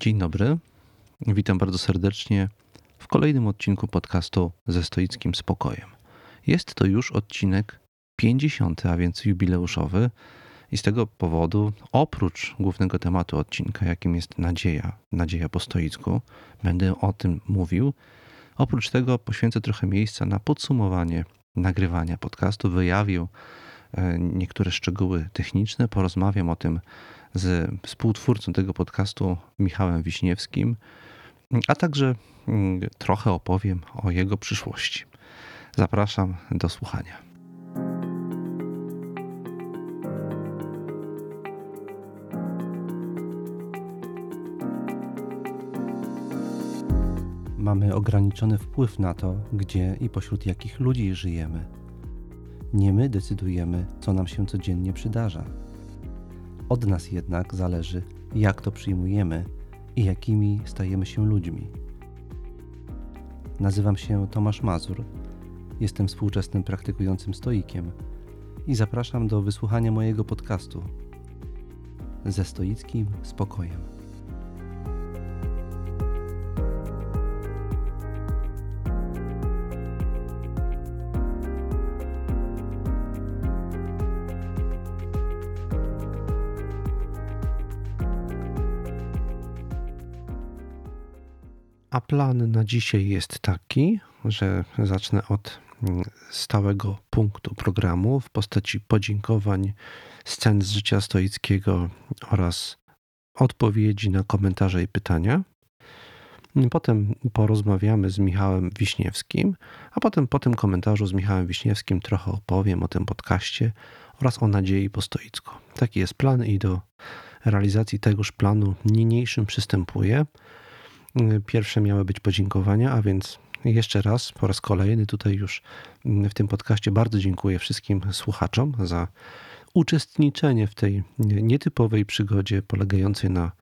Dzień dobry. Witam bardzo serdecznie w kolejnym odcinku podcastu ze stoickim spokojem. Jest to już odcinek 50, a więc jubileuszowy. I z tego powodu, oprócz głównego tematu odcinka, jakim jest nadzieja, nadzieja po stoicku, będę o tym mówił. Oprócz tego poświęcę trochę miejsca na podsumowanie nagrywania podcastu, wyjawię e, niektóre szczegóły techniczne, porozmawiam o tym z współtwórcą tego podcastu, Michałem Wiśniewskim, a także mm, trochę opowiem o jego przyszłości. Zapraszam do słuchania. Mamy ograniczony wpływ na to, gdzie i pośród jakich ludzi żyjemy. Nie my decydujemy, co nam się codziennie przydarza. Od nas jednak zależy, jak to przyjmujemy i jakimi stajemy się ludźmi. Nazywam się Tomasz Mazur. Jestem współczesnym praktykującym stoikiem i zapraszam do wysłuchania mojego podcastu ze stoickim spokojem. Plan na dzisiaj jest taki, że zacznę od mm, stałego punktu programu w postaci podziękowań, scen z życia stoickiego oraz odpowiedzi na komentarze i pytania. Potem porozmawiamy z Michałem Wiśniewskim, a potem po tym komentarzu z Michałem Wiśniewskim trochę opowiem o tym podcaście oraz o nadziei po stoicku. Taki jest plan i do realizacji tegoż planu niniejszym przystępuję. Pierwsze miały być podziękowania, a więc jeszcze raz, po raz kolejny tutaj już w tym podcaście bardzo dziękuję wszystkim słuchaczom za uczestniczenie w tej nietypowej przygodzie polegającej na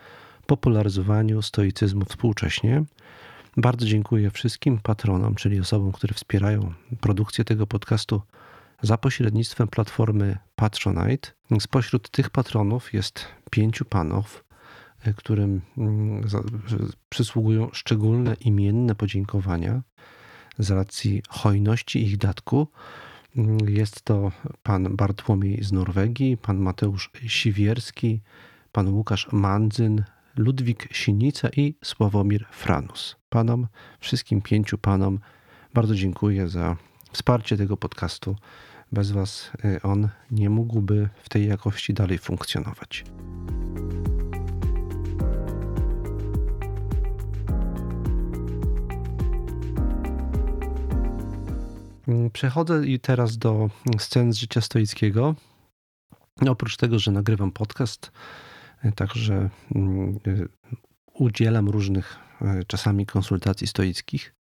popularyzowaniu stoicyzmu współcześnie. Bardzo dziękuję wszystkim patronom, czyli osobom, które wspierają produkcję tego podcastu za pośrednictwem platformy Patronite. Spośród tych patronów jest pięciu panów, którym mm, przysługują szczególne imienne podziękowania z racji hojności ich datku. Mm, jest to pan Bartłomiej z Norwegii, pan Mateusz Siwierski, pan Łukasz Mandzyn, Ludwik Sinica i Sławomir Franus. Panom, wszystkim pięciu panom bardzo dziękuję za wsparcie tego podcastu. Bez Was e, on nie mógłby w tej jakości dalej funkcjonować. Przechodzę teraz do scen z życia stoickiego. Oprócz tego, że nagrywam podcast, e, także mm, e, udzielam różnych e, czasami konsultacji stoickich.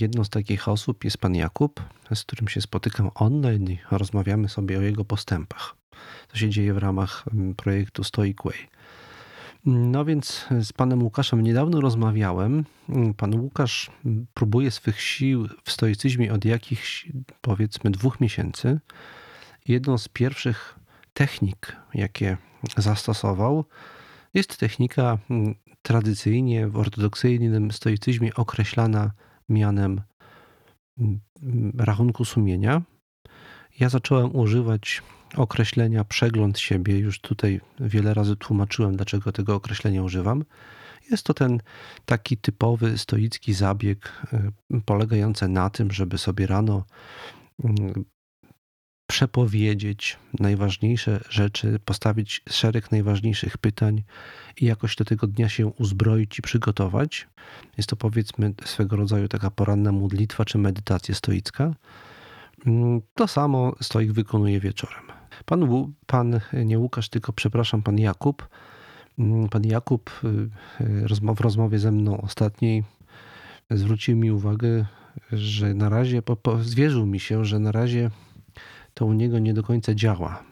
Jedną z takich osób jest pan Jakub, z którym się spotykam online i rozmawiamy sobie o jego postępach. To się dzieje w ramach mm, projektu Stoic Way. No więc z panem Łukaszem niedawno rozmawiałem. Pan Łukasz próbuje swych sił w stoicyzmie od jakichś powiedzmy dwóch miesięcy. Jedną z pierwszych technik, jakie zastosował, jest technika mm, tradycyjnie w ortodoksyjnym stoicyzmie określana mianem mm, rachunku sumienia. Ja zacząłem używać określenia przegląd siebie. Już tutaj wiele razy tłumaczyłem, dlaczego tego określenia używam. Jest to ten taki typowy stoicki zabieg, y, polegający na tym, żeby sobie rano mm, przepowiedzieć najważniejsze rzeczy, postawić szereg najważniejszych pytań i jakoś do tego dnia się uzbroić i przygotować. Jest to powiedzmy swego rodzaju taka poranna modlitwa czy medytacja stoicka. Mm, to samo stoik wykonuje wieczorem. Pan, pan nie Łukasz, tylko przepraszam, pan Jakub. Mm, pan Jakub y, y, w rozmowie ze mną ostatniej zwrócił mi uwagę, że na razie, zwierzył mi się, że na razie to u niego nie do końca działa.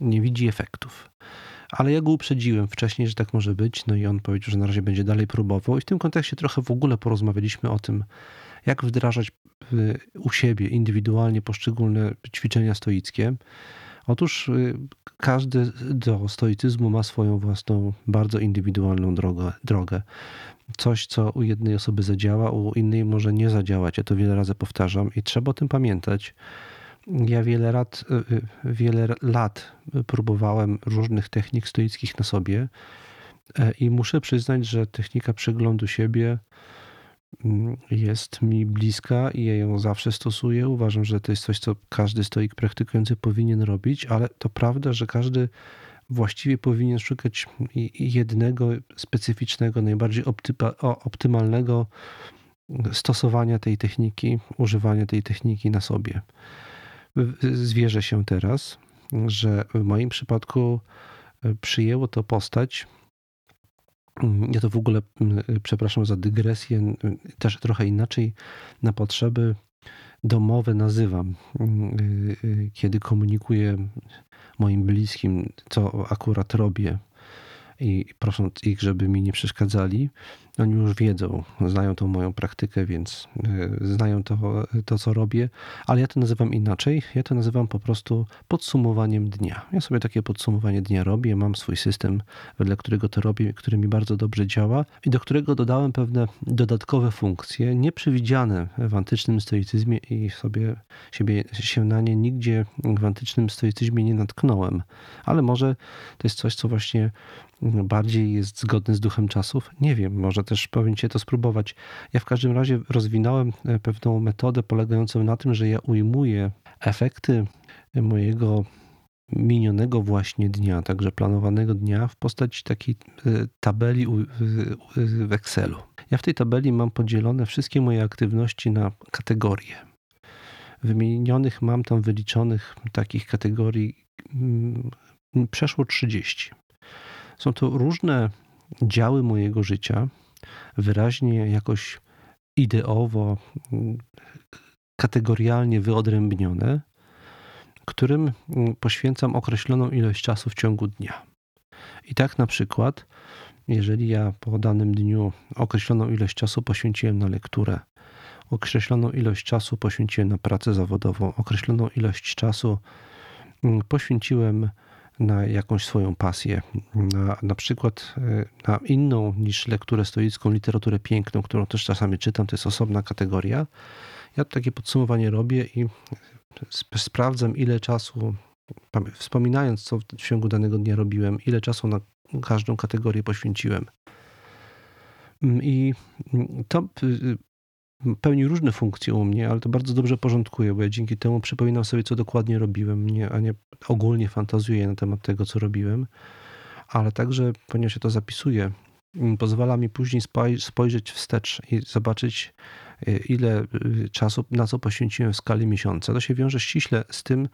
Nie widzi efektów. Ale ja go uprzedziłem wcześniej, że tak może być, no i on powiedział, że na razie będzie dalej próbował. I w tym kontekście trochę w ogóle porozmawialiśmy o tym, jak wdrażać u siebie indywidualnie poszczególne ćwiczenia stoickie Otóż y, każdy do stoicyzmu ma swoją własną, bardzo indywidualną drogę. drogę. Coś, co u jednej osoby zadziała, u innej może nie zadziałać. Ja to wiele razy powtarzam i trzeba o tym pamiętać. Ja wiele lat, y, wiele lat próbowałem różnych technik stoickich na sobie e, i muszę przyznać, że technika przeglądu siebie jest mi bliska i ja ją zawsze stosuję. Uważam, że to jest coś, co każdy stoik praktykujący powinien robić, ale to prawda, że każdy właściwie powinien szukać jednego specyficznego, najbardziej optymalnego stosowania tej techniki, używania tej techniki na sobie. Zwierzę się teraz, że w moim przypadku e, przyjęło to postać Mm, ja to w ogóle, mm, przepraszam za dygresję, mm, też trochę inaczej na potrzeby domowe nazywam, y, y, kiedy komunikuję moim bliskim, co akurat robię i prosząc ich, żeby mi nie przeszkadzali, oni już wiedzą, znają tą moją praktykę, więc e, znają to, to, co robię, ale ja to nazywam inaczej. Ja to nazywam po prostu podsumowaniem dnia. Ja sobie takie podsumowanie dnia robię, mam swój system, wedle którego to robię, który mi bardzo dobrze działa i do którego dodałem pewne dodatkowe funkcje, nieprzewidziane w antycznym stoicyzmie i sobie siebie, się na nie nigdzie w antycznym stoicyzmie nie natknąłem. Ale może to jest coś, co właśnie bardziej jest zgodny z duchem czasów? Nie wiem, może też powinniście to spróbować. Ja w każdym razie rozwinąłem e, pewną metodę polegającą na tym, że ja ujmuję efekty mojego minionego właśnie dnia, także planowanego dnia w postaci takiej e, tabeli w Excelu. Ja w tej tabeli mam podzielone wszystkie moje aktywności na kategorie. Wymienionych mam tam wyliczonych takich kategorii mm, przeszło 30. Są to różne działy mojego życia, wyraźnie jakoś ideowo, kategorialnie wyodrębnione, którym poświęcam określoną ilość czasu w ciągu dnia. I tak na przykład, jeżeli ja po danym dniu określoną ilość czasu poświęciłem na lekturę, określoną ilość czasu poświęciłem na pracę zawodową, określoną ilość czasu poświęciłem na jakąś swoją pasję, na, na przykład e, na inną niż lekturę stoicką, literaturę piękną, którą też czasami czytam, to jest osobna kategoria. Ja takie podsumowanie robię i sprawdzam, ile czasu, wspominając, co w ciągu danego dnia robiłem, ile czasu na każdą kategorię poświęciłem. Mm, I to y, pełni różne funkcje u mnie, ale to bardzo dobrze porządkuje, bo ja dzięki temu przypominam sobie, co dokładnie robiłem, nie, a nie ogólnie fantazuję na temat tego, co robiłem, ale także, ponieważ ja to zapisuję, mm, pozwala mi później spojrzeć wstecz i zobaczyć, y, ile y, czasu, na co poświęciłem w skali miesiąca. To się wiąże ściśle z tym,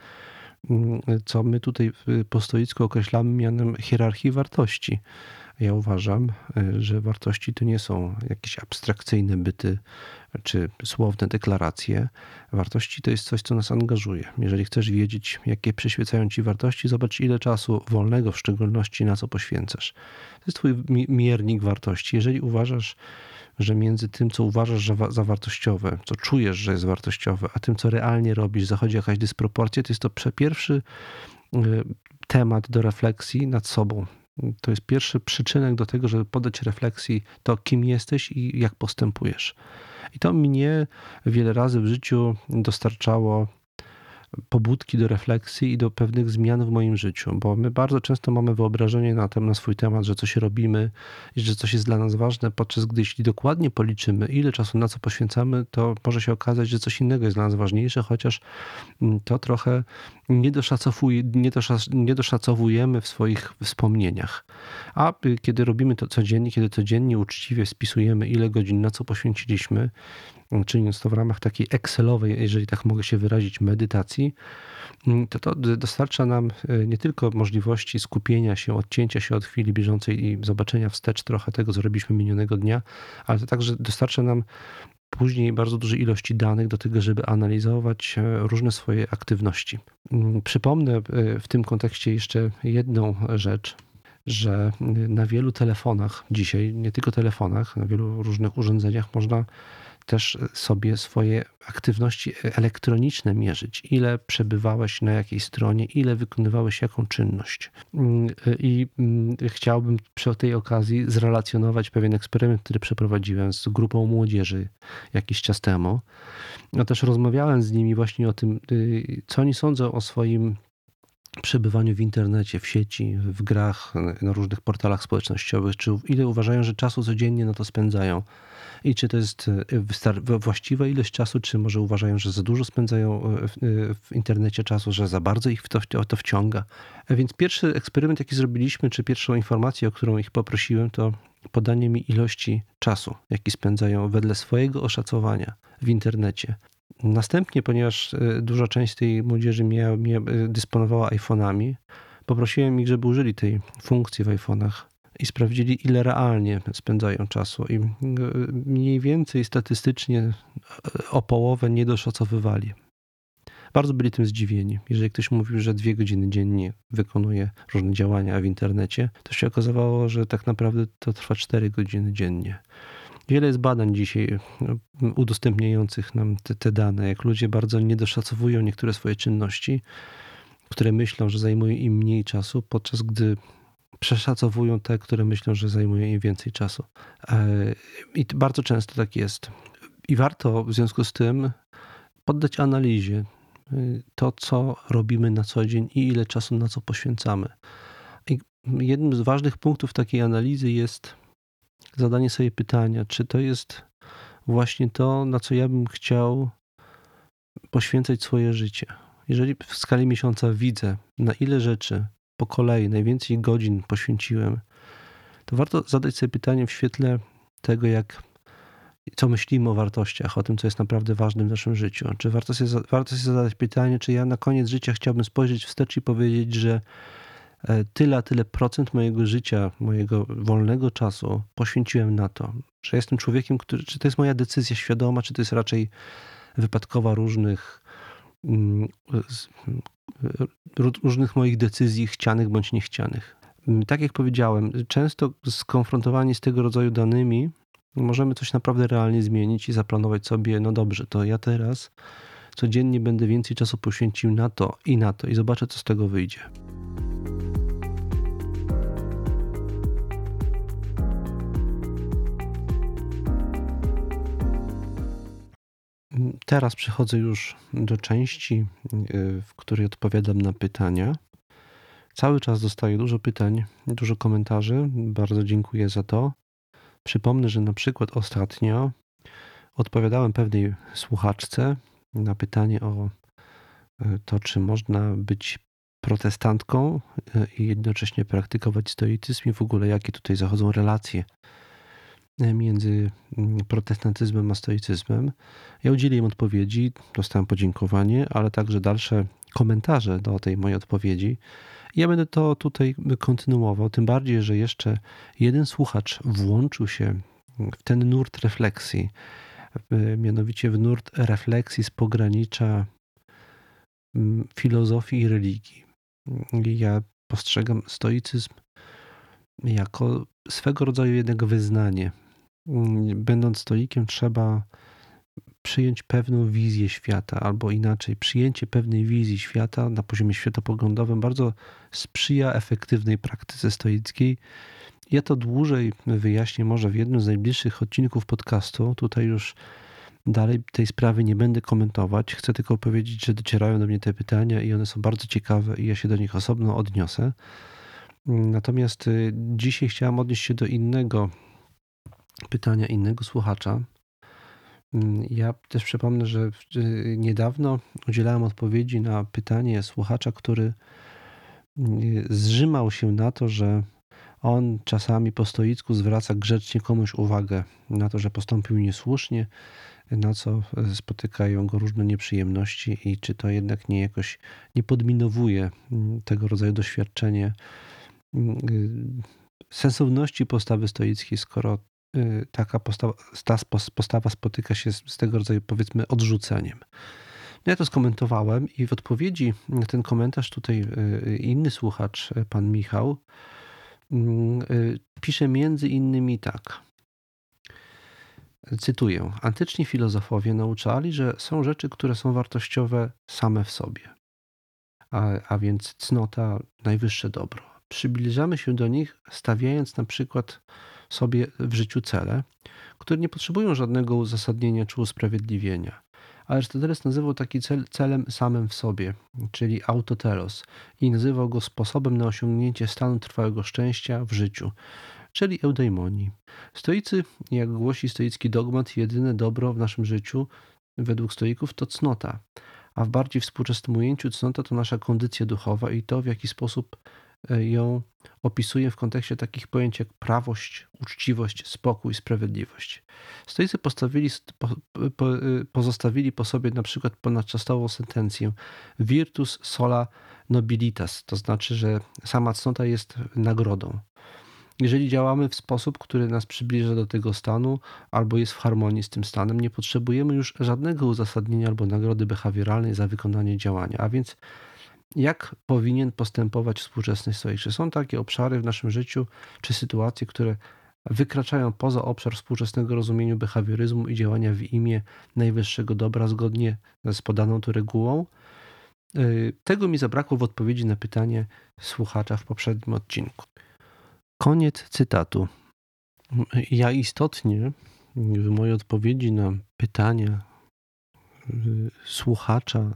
mm, co my tutaj po stoicku określamy mianem hierarchii wartości. Ja uważam, y, że wartości to nie są jakieś abstrakcyjne byty czy słowne deklaracje. Wartości to jest coś, co nas angażuje. Jeżeli chcesz wiedzieć, jakie przyświecają ci wartości, zobacz, ile czasu wolnego w szczególności na co poświęcasz. To jest twój miernik wartości. Jeżeli uważasz, że między tym, co uważasz za wartościowe, co czujesz, że jest wartościowe, a tym, co realnie robisz, zachodzi jakaś dysproporcja, to jest to pierwszy y, temat do refleksji nad sobą, to jest pierwszy przyczynek do tego, żeby podać refleksji to, kim jesteś i jak postępujesz. I to mnie wiele razy w życiu dostarczało pobudki do refleksji i do pewnych zmian w moim życiu, bo my bardzo często mamy wyobrażenie na, ten, na swój temat, że coś robimy i że coś jest dla nas ważne, podczas gdy jeśli dokładnie policzymy, ile czasu na co poświęcamy, to może się okazać, że coś innego jest dla nas ważniejsze, chociaż mm, to trochę nie, doszacowuje, nie, nie doszacowujemy w swoich wspomnieniach. A y, kiedy robimy to codziennie, kiedy codziennie uczciwie spisujemy, ile godzin na co poświęciliśmy, czyniąc to w ramach takiej Excelowej, jeżeli tak mogę się wyrazić, medytacji, mm, to to dostarcza nam e, nie tylko możliwości skupienia się, odcięcia się od chwili bieżącej i zobaczenia wstecz trochę tego, co robiliśmy minionego dnia, ale to także dostarcza nam później bardzo duże ilości danych do tego, żeby analizować e, różne swoje aktywności. Mm, przypomnę e, w tym kontekście jeszcze jedną rzecz. że na wielu telefonach dzisiaj, nie tylko telefonach, na wielu różnych urządzeniach można też sobie swoje aktywności elektroniczne mierzyć. Ile przebywałeś na jakiej stronie, ile wykonywałeś jaką czynność. I mm, chciałbym przy tej okazji zrelacjonować pewien eksperyment, który przeprowadziłem z grupą młodzieży jakiś czas temu. Ja też rozmawiałem z nimi właśnie o tym, y, co oni sądzą o swoim przebywaniu w internecie, w sieci, w grach, na różnych portalach społecznościowych, czy ile uważają, że czasu codziennie na to spędzają i czy to jest e, właściwa ilość czasu, czy może uważają, że za dużo spędzają e, w, e, w internecie czasu, że za bardzo ich w to, to wciąga. Więc pierwszy eksperyment, jaki zrobiliśmy, czy pierwszą informację, o którą ich poprosiłem, to podanie mi ilości czasu, jaki spędzają wedle swojego oszacowania w internecie. Następnie, ponieważ duża część tej młodzieży miała, miała, dysponowała iPhone'ami, poprosiłem ich, żeby użyli tej funkcji w iPhone'ach i sprawdzili, ile realnie spędzają czasu. I mniej więcej statystycznie e, o połowę nie doszacowywali. Bardzo byli tym zdziwieni. Jeżeli ktoś mówił, że dwie godziny dziennie wykonuje różne działania w internecie, to się okazywało, że tak naprawdę to trwa cztery godziny dziennie. Wiele jest badań dzisiaj e, udostępniających nam te, te dane, jak ludzie bardzo niedoszacowują niektóre swoje czynności, które myślą, że zajmują im mniej czasu, podczas gdy przeszacowują te, które myślą, że zajmuje im więcej czasu. E, I bardzo często tak jest. I warto w związku z tym poddać analizie e, to, co robimy na co dzień i ile czasu na co poświęcamy. I jednym z ważnych punktów takiej analizy jest zadanie sobie pytania, czy to jest właśnie to, na co ja bym chciał poświęcać swoje życie. Jeżeli w skali miesiąca widzę, na ile rzeczy po kolei. Najwięcej godzin poświęciłem, to warto zadać sobie pytanie w świetle tego, jak co myślimy o wartościach, o tym, co jest naprawdę ważne w naszym życiu. Czy warto sobie, warto sobie zadać pytanie, czy ja na koniec życia chciałbym spojrzeć wstecz i powiedzieć, że e, tyle, tyle procent mojego życia, mojego wolnego czasu poświęciłem na to, że jestem człowiekiem, który, czy to jest moja decyzja świadoma, czy to jest raczej wypadkowa różnych mm, różnych moich decyzji chcianych bądź niechcianych. Mm, tak jak powiedziałem, często skonfrontowani z tego rodzaju danymi możemy coś naprawdę realnie zmienić i zaplanować sobie, no dobrze, to ja teraz codziennie będę więcej czasu poświęcił na to i na to i zobaczę, co z tego wyjdzie. Teraz przechodzę już do części, y, w której odpowiadam na pytania. Cały czas dostaję dużo pytań, dużo komentarzy. Bardzo dziękuję za to. Przypomnę, że na przykład ostatnio odpowiadałem pewnej słuchaczce na pytanie o y, to, czy można być protestantką y, i jednocześnie praktykować stoicyzm i w ogóle jakie tutaj zachodzą relacje między mm, protestantyzmem a stoicyzmem. Ja udzieliłem odpowiedzi, dostałem podziękowanie, ale także dalsze komentarze do tej mojej odpowiedzi. Ja będę to tutaj kontynuował, tym bardziej, że jeszcze jeden słuchacz włączył się w ten nurt refleksji, mianowicie w nurt refleksji z pogranicza mm, filozofii i religii. Ja postrzegam stoicyzm jako swego rodzaju jednak wyznanie, Mm, będąc stolikiem, trzeba przyjąć pewną wizję świata, albo inaczej, przyjęcie pewnej wizji świata na poziomie światopoglądowym bardzo sprzyja efektywnej praktyce stoickiej. Ja to dłużej wyjaśnię może w jednym z najbliższych odcinków podcastu. Tutaj już dalej tej sprawy nie będę komentować. Chcę tylko powiedzieć, że docierają do mnie te pytania i one są bardzo ciekawe i ja się do nich osobno odniosę. Natomiast y, dzisiaj chciałem odnieść się do innego pytania innego słuchacza. Mm, ja też przypomnę, że niedawno udzielałem odpowiedzi na pytanie słuchacza, który mm, zrzymał się na to, że on czasami po stoicku zwraca grzecznie komuś uwagę na to, że postąpił niesłusznie, na co spotykają go różne nieprzyjemności i czy to jednak nie jakoś nie podminowuje mm, tego rodzaju doświadczenie y, sensowności postawy stoickiej, skoro Y, taka postawa, ta postawa spotyka się z, tego rodzaju, powiedzmy, odrzuceniem. Ja to skomentowałem i w odpowiedzi ten komentarz tutaj y, inny słuchacz, pan Michał, y, pisze między innymi tak. Cytuję: Antyczni filozofowie nauczali, że są rzeczy, które są wartościowe same w sobie, a, a więc cnota, najwyższe dobro. Przybliżamy się do nich, stawiając na przykład sobie w życiu cele, które nie potrzebują żadnego uzasadnienia czy usprawiedliwienia. Arystoteles nazywał taki cel celem samym w sobie, czyli autotelos, i nazywał go sposobem na osiągnięcie stanu trwałego szczęścia w życiu, czyli eudaimonii. Stoicy, jak głosi stoicki dogmat, jedyne dobro w naszym życiu według stoików to cnota, a w bardziej współczesnym ujęciu cnota to nasza kondycja duchowa i to, w jaki sposób ją opisuje w kontekście takich pojęć jak prawość, uczciwość, spokój, sprawiedliwość. Stoicy postawili, po, po, y, pozostawili po sobie na przykład ponadczasową sentencję virtus sola nobilitas, to znaczy, że sama cnota jest nagrodą. Jeżeli działamy w sposób, który nas przybliża do tego stanu, albo jest w harmonii z tym stanem, nie potrzebujemy już żadnego uzasadnienia albo nagrody behawioralnej za wykonanie działania. A więc jak powinien postępować współczesny stoik? Czy są takie obszary w naszym życiu, czy sytuacje, które wykraczają poza obszar współczesnego rozumienia behawioryzmu i działania w imię najwyższego dobra zgodnie z podaną tu regułą? Y, tego mi zabrakło w odpowiedzi na pytanie słuchacza w poprzednim odcinku. Koniec cytatu. Ja istotnie w mojej odpowiedzi na pytania y, słuchacza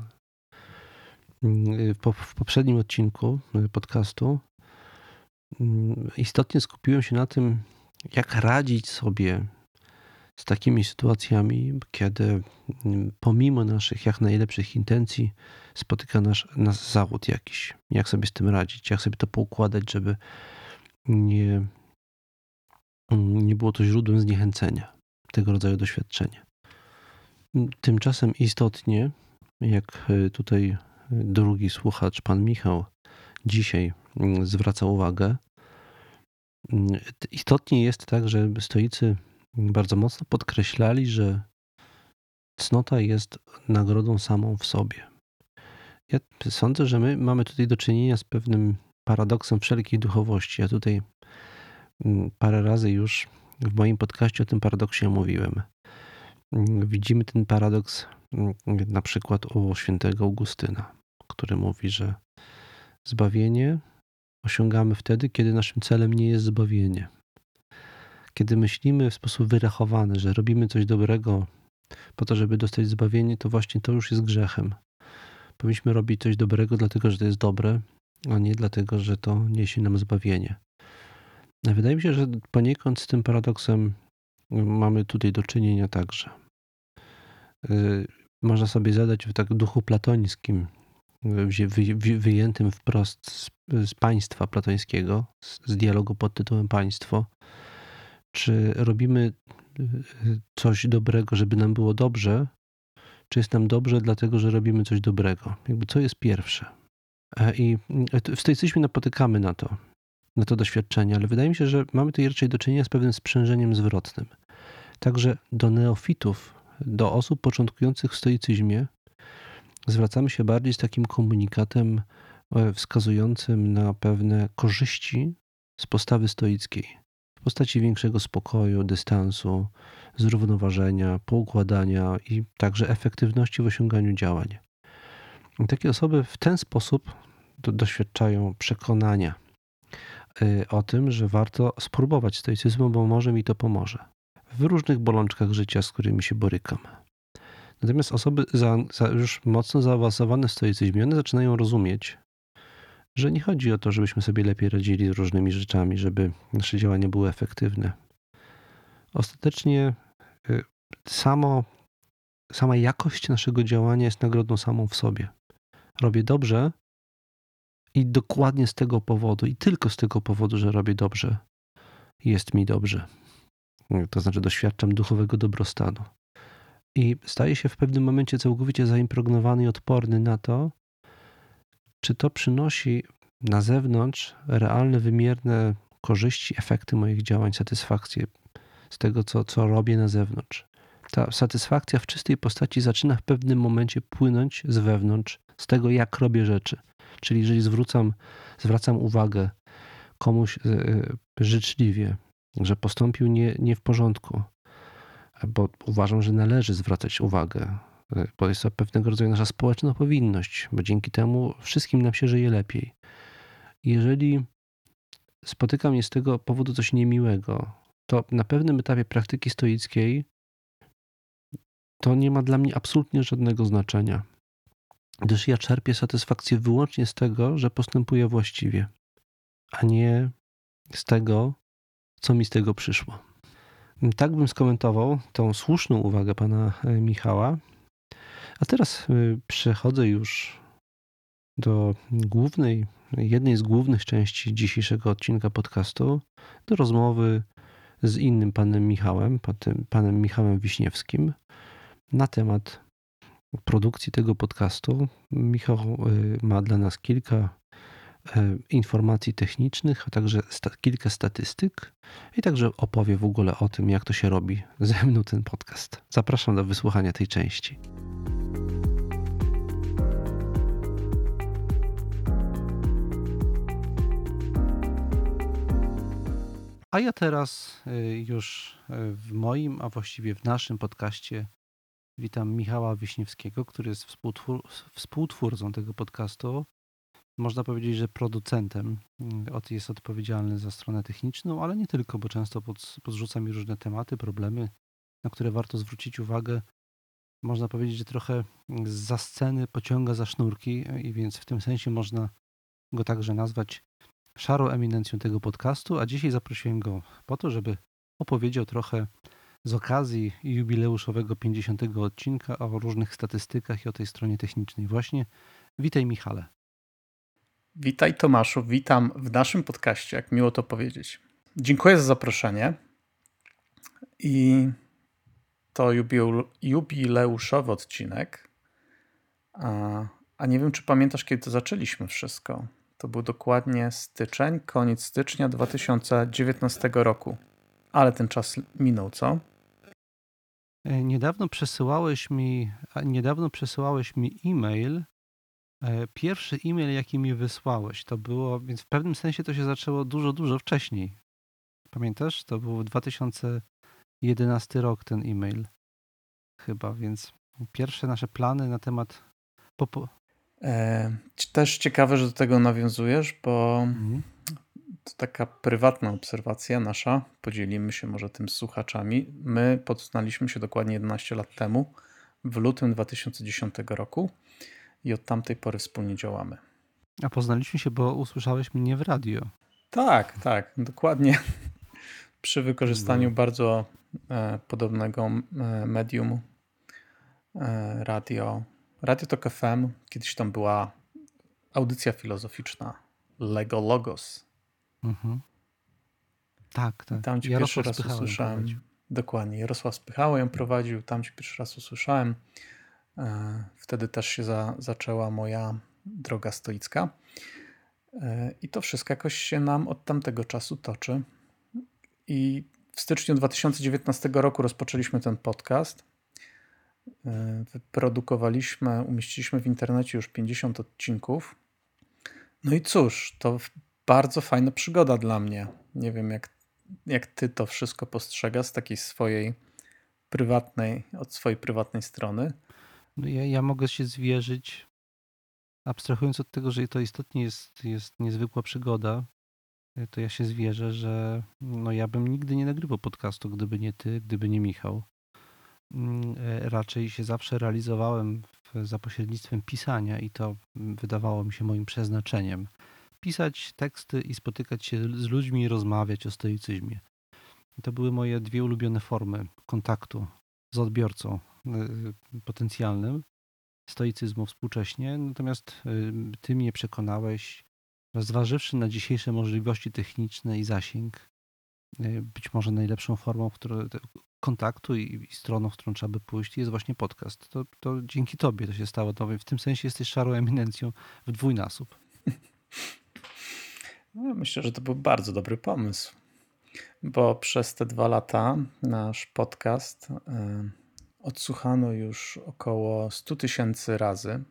w poprzednim odcinku podcastu istotnie skupiłem się na tym, jak radzić sobie z takimi sytuacjami, kiedy pomimo naszych jak najlepszych intencji spotyka nas, nas zawód jakiś. Jak sobie z tym radzić, jak sobie to poukładać, żeby nie, nie było to źródłem zniechęcenia, tego rodzaju doświadczenie. Tymczasem istotnie, jak tutaj drugi słuchacz, pan Michał, dzisiaj zwraca uwagę, istotnie jest tak, że stoicy bardzo mocno podkreślali, że cnota jest nagrodą samą w sobie. Ja sądzę, że my mamy tutaj do czynienia z pewnym paradoksem wszelkiej duchowości. Ja tutaj mm, parę razy już w moim podcaście o tym paradoksie mówiłem. Mm, widzimy ten paradoks mm, na przykład u świętego Augustyna, który mówi, że zbawienie osiągamy wtedy, kiedy naszym celem nie jest zbawienie. Kiedy myślimy w sposób wyrachowany, że robimy coś dobrego po to, żeby dostać zbawienie, to właśnie to już jest grzechem. Powinniśmy robić coś dobrego, dlatego że to jest dobre, a nie dlatego, że to niesie nam zbawienie. Wydaje mi się, że poniekąd z tym paradoksem mamy tutaj do czynienia także. Y, można sobie zadać w tak duchu platońskim, wyjętym wprost z, z państwa platońskiego, z, z dialogu pod tytułem Państwo, czy robimy y, coś dobrego, żeby nam było dobrze, czy jest nam dobrze dlatego, że robimy coś dobrego? Jakby co jest pierwsze? E, I e, w stoicyzmie napotykamy na to, na to doświadczenie, ale wydaje mi się, że mamy tutaj raczej do czynienia z pewnym sprzężeniem zwrotnym. Także do neofitów, do osób początkujących w stoicyzmie, zwracamy się bardziej z takim komunikatem e, wskazującym na pewne korzyści z postawy stoickiej w postaci większego spokoju, dystansu, zrównoważenia, poukładania i także efektywności w osiąganiu działań. I takie osoby w ten sposób do, doświadczają przekonania y, o tym, że warto spróbować stoicyzmu, bo może mi to pomoże w różnych bolączkach życia, z którymi się borykam. Natomiast osoby za, za już mocno zaawansowane w stoicyzmie, one zaczynają rozumieć, że nie chodzi o to, żebyśmy sobie lepiej radzili z różnymi rzeczami, żeby nasze działania były efektywne. Ostatecznie y, samo, sama jakość naszego działania jest nagrodą samą w sobie. Robię dobrze i dokładnie z tego powodu, i tylko z tego powodu, że robię dobrze, jest mi dobrze. To znaczy, doświadczam duchowego dobrostanu i staje się w pewnym momencie całkowicie zaimpregnowany i odporny na to, czy to przynosi na zewnątrz realne, wymierne korzyści, efekty moich działań, satysfakcję z tego, co, co robię na zewnątrz. Ta satysfakcja w czystej postaci zaczyna w pewnym momencie płynąć z wewnątrz, z tego, jak robię rzeczy. Czyli jeżeli zwrócam, zwracam uwagę komuś życzliwie, że postąpił nie, nie w porządku, bo uważam, że należy zwracać uwagę, bo jest to pewnego rodzaju nasza społeczna powinność, bo dzięki temu wszystkim nam się żyje lepiej. Jeżeli spotyka mnie z tego powodu coś niemiłego, to na pewnym etapie praktyki stoickiej to nie ma dla mnie absolutnie żadnego znaczenia, gdyż ja czerpię satysfakcję wyłącznie z tego, że postępuję właściwie, a nie z tego, co mi z tego przyszło. Tak bym skomentował tą słuszną uwagę pana e, Michała. A teraz e, przechodzę już do głównej, jednej z głównych części dzisiejszego odcinka podcastu, do rozmowy z innym panem Michałem, panem Michałem Wiśniewskim, na temat produkcji tego podcastu. Michał y, ma dla nas kilka informacji technicznych, a także kilka statystyk i także opowie w ogóle o tym, jak to się robi ze mną ten podcast. Zapraszam do wysłuchania tej części. A ja teraz y, już w moim, a właściwie w naszym podcaście Witam Michała Wiśniewskiego, który jest współtwór, współtwórcą tego podcastu. Można powiedzieć, że producentem. Mm, jest odpowiedzialny za stronę techniczną, ale nie tylko, bo często pod, podrzuca mi różne tematy, problemy, na które warto zwrócić uwagę. Można powiedzieć, że trochę za sceny pociąga za sznurki, i więc w tym sensie można go także nazwać szarą eminencją tego podcastu. A dzisiaj zaprosiłem go po to, żeby opowiedział trochę z okazji jubileuszowego 50 odcinka o różnych statystykach i o tej stronie technicznej. Właśnie witaj Michale. Witaj Tomaszu, witam w naszym podcaście, jak miło to powiedzieć. Dziękuję za zaproszenie i to jubileuszowy odcinek. A, a nie wiem, czy pamiętasz, kiedy to zaczęliśmy wszystko. To był dokładnie styczeń, koniec stycznia 2019 roku. Ale ten czas minął, co? E, niedawno przesyłałeś mi, niedawno przesyłałeś mi e-mail. E, pierwszy e-mail, jaki mi wysłałeś, to było, więc w pewnym sensie to się zaczęło dużo, dużo wcześniej. Pamiętasz? To był 2011 rok ten e-mail. Chyba, więc pierwsze nasze plany na temat. Popo... E, też ciekawe, że do tego nawiązujesz, bo mhm. To taka prywatna obserwacja nasza. Podzielimy się może tym z słuchaczami. My poznaliśmy się dokładnie 11 lat temu, w lutym 2010 roku i od tamtej pory wspólnie działamy. A poznaliśmy się, bo usłyszałeś mnie w radio. Tak, tak, dokładnie. Przy wykorzystaniu no. bardzo e, podobnego e, medium e, radio. Radio Tok FM. Kiedyś tam była audycja filozoficzna Lego Logos Mhm. Tak, tak. Tam ci pierwszy raz usłyszałem. Prowadził. Dokładnie. Jarosław Spychała ją prowadził, tam ci pierwszy raz usłyszałem. E, wtedy też się za, zaczęła moja droga stoicka. E, I to wszystko jakoś się nam od tamtego czasu toczy. I w styczniu 2019 roku rozpoczęliśmy ten podcast. E, wyprodukowaliśmy, umieściliśmy w internecie już 50 odcinków. No i cóż, to bardzo fajna przygoda dla mnie. Nie wiem, jak, jak ty to wszystko postrzegasz z takiej swojej prywatnej, od swojej prywatnej strony. No ja, ja mogę się zwierzyć, abstrahując od tego, że to istotnie jest, jest niezwykła przygoda, to ja się zwierzę, że no ja bym nigdy nie nagrywał podcastu, gdyby nie ty, gdyby nie Michał. Mm, e, raczej się zawsze realizowałem za pośrednictwem pisania i to wydawało mi się moim przeznaczeniem pisać teksty i spotykać się z ludźmi i rozmawiać o stoicyzmie. To były moje dwie ulubione formy kontaktu z odbiorcą potencjalnym stoicyzmu współcześnie. Natomiast y, ty mnie przekonałeś, zważywszy na dzisiejsze możliwości techniczne i zasięg, y, być może najlepszą formą które, kontaktu i, i, stroną, w którą trzeba by pójść, jest właśnie podcast. To, to dzięki tobie to się stało. To w tym sensie jesteś szarą eminencją w dwójnasób. No, myślę, że to był bardzo dobry pomysł, bo przez te dwa lata nasz podcast odsłuchano już około 100 tysięcy razy.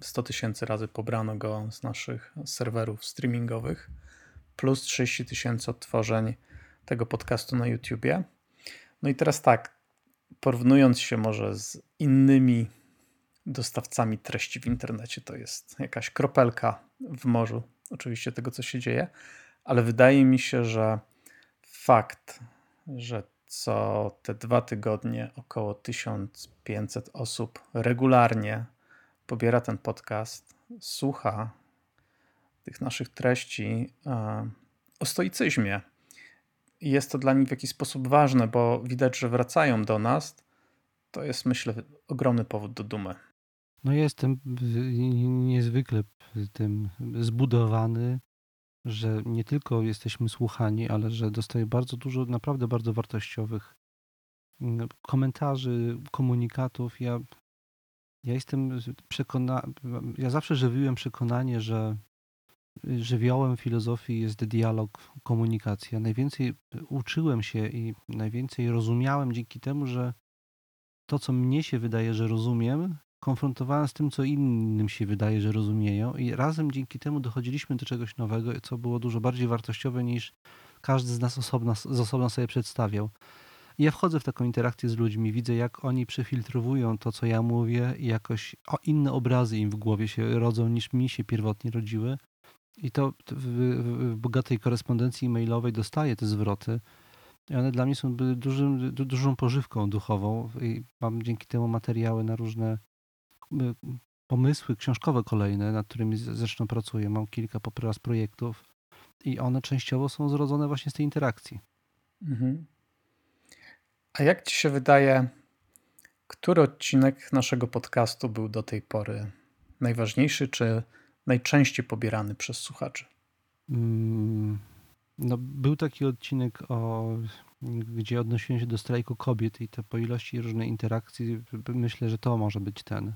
100 tysięcy razy pobrano go z naszych serwerów streamingowych, plus 30 tysięcy odtworzeń tego podcastu na YouTubie. No i teraz tak, porównując się może z innymi dostawcami treści w internecie, to jest jakaś kropelka w morzu, oczywiście tego, co się dzieje, ale wydaje mi się, że fakt, że co te dwa tygodnie około 1500 osób regularnie pobiera ten podcast, słucha tych naszych treści e, o stoicyzmie. Jest to dla nich w jakiś sposób ważne, bo widać, że wracają do nas. To jest, myślę, ogromny powód do dumy. No jestem niezwykle tym zbudowany, że nie tylko jesteśmy słuchani, ale że dostaję bardzo dużo naprawdę bardzo wartościowych mm, komentarzy, komunikatów. Ja, ja jestem przekonany, ja zawsze żywiłem przekonanie, że żywiołem filozofii jest dialog, komunikacja. Najwięcej uczyłem się i najwięcej rozumiałem dzięki temu, że to, co mnie się wydaje, że rozumiem, konfrontowałem z tym, co innym się wydaje, że rozumieją, i razem dzięki temu dochodziliśmy do czegoś nowego, co było dużo bardziej wartościowe niż każdy z nas osobna, z osobna sobie przedstawiał. I ja wchodzę w taką interakcję z ludźmi, widzę, jak oni przefiltrowują to, co ja mówię, i jakoś o, inne obrazy im w głowie się rodzą, niż mi się pierwotnie rodziły. I to w, w bogatej korespondencji mailowej dostaję te zwroty. I one dla mnie są dużym, dużą pożywką duchową i mam dzięki temu materiały na różne pomysły książkowe kolejne, nad którymi zresztą pracuję. Mam kilka poprawek projektów i one częściowo są zrodzone właśnie z tej interakcji. Mhm. A jak ci się wydaje, który odcinek naszego podcastu był do tej pory najważniejszy, czy najczęściej pobierany przez słuchaczy? Mm, no, był taki odcinek, o, gdzie odnosiłem się do strajku kobiet i to po ilości różnej interakcji myślę, że to może być ten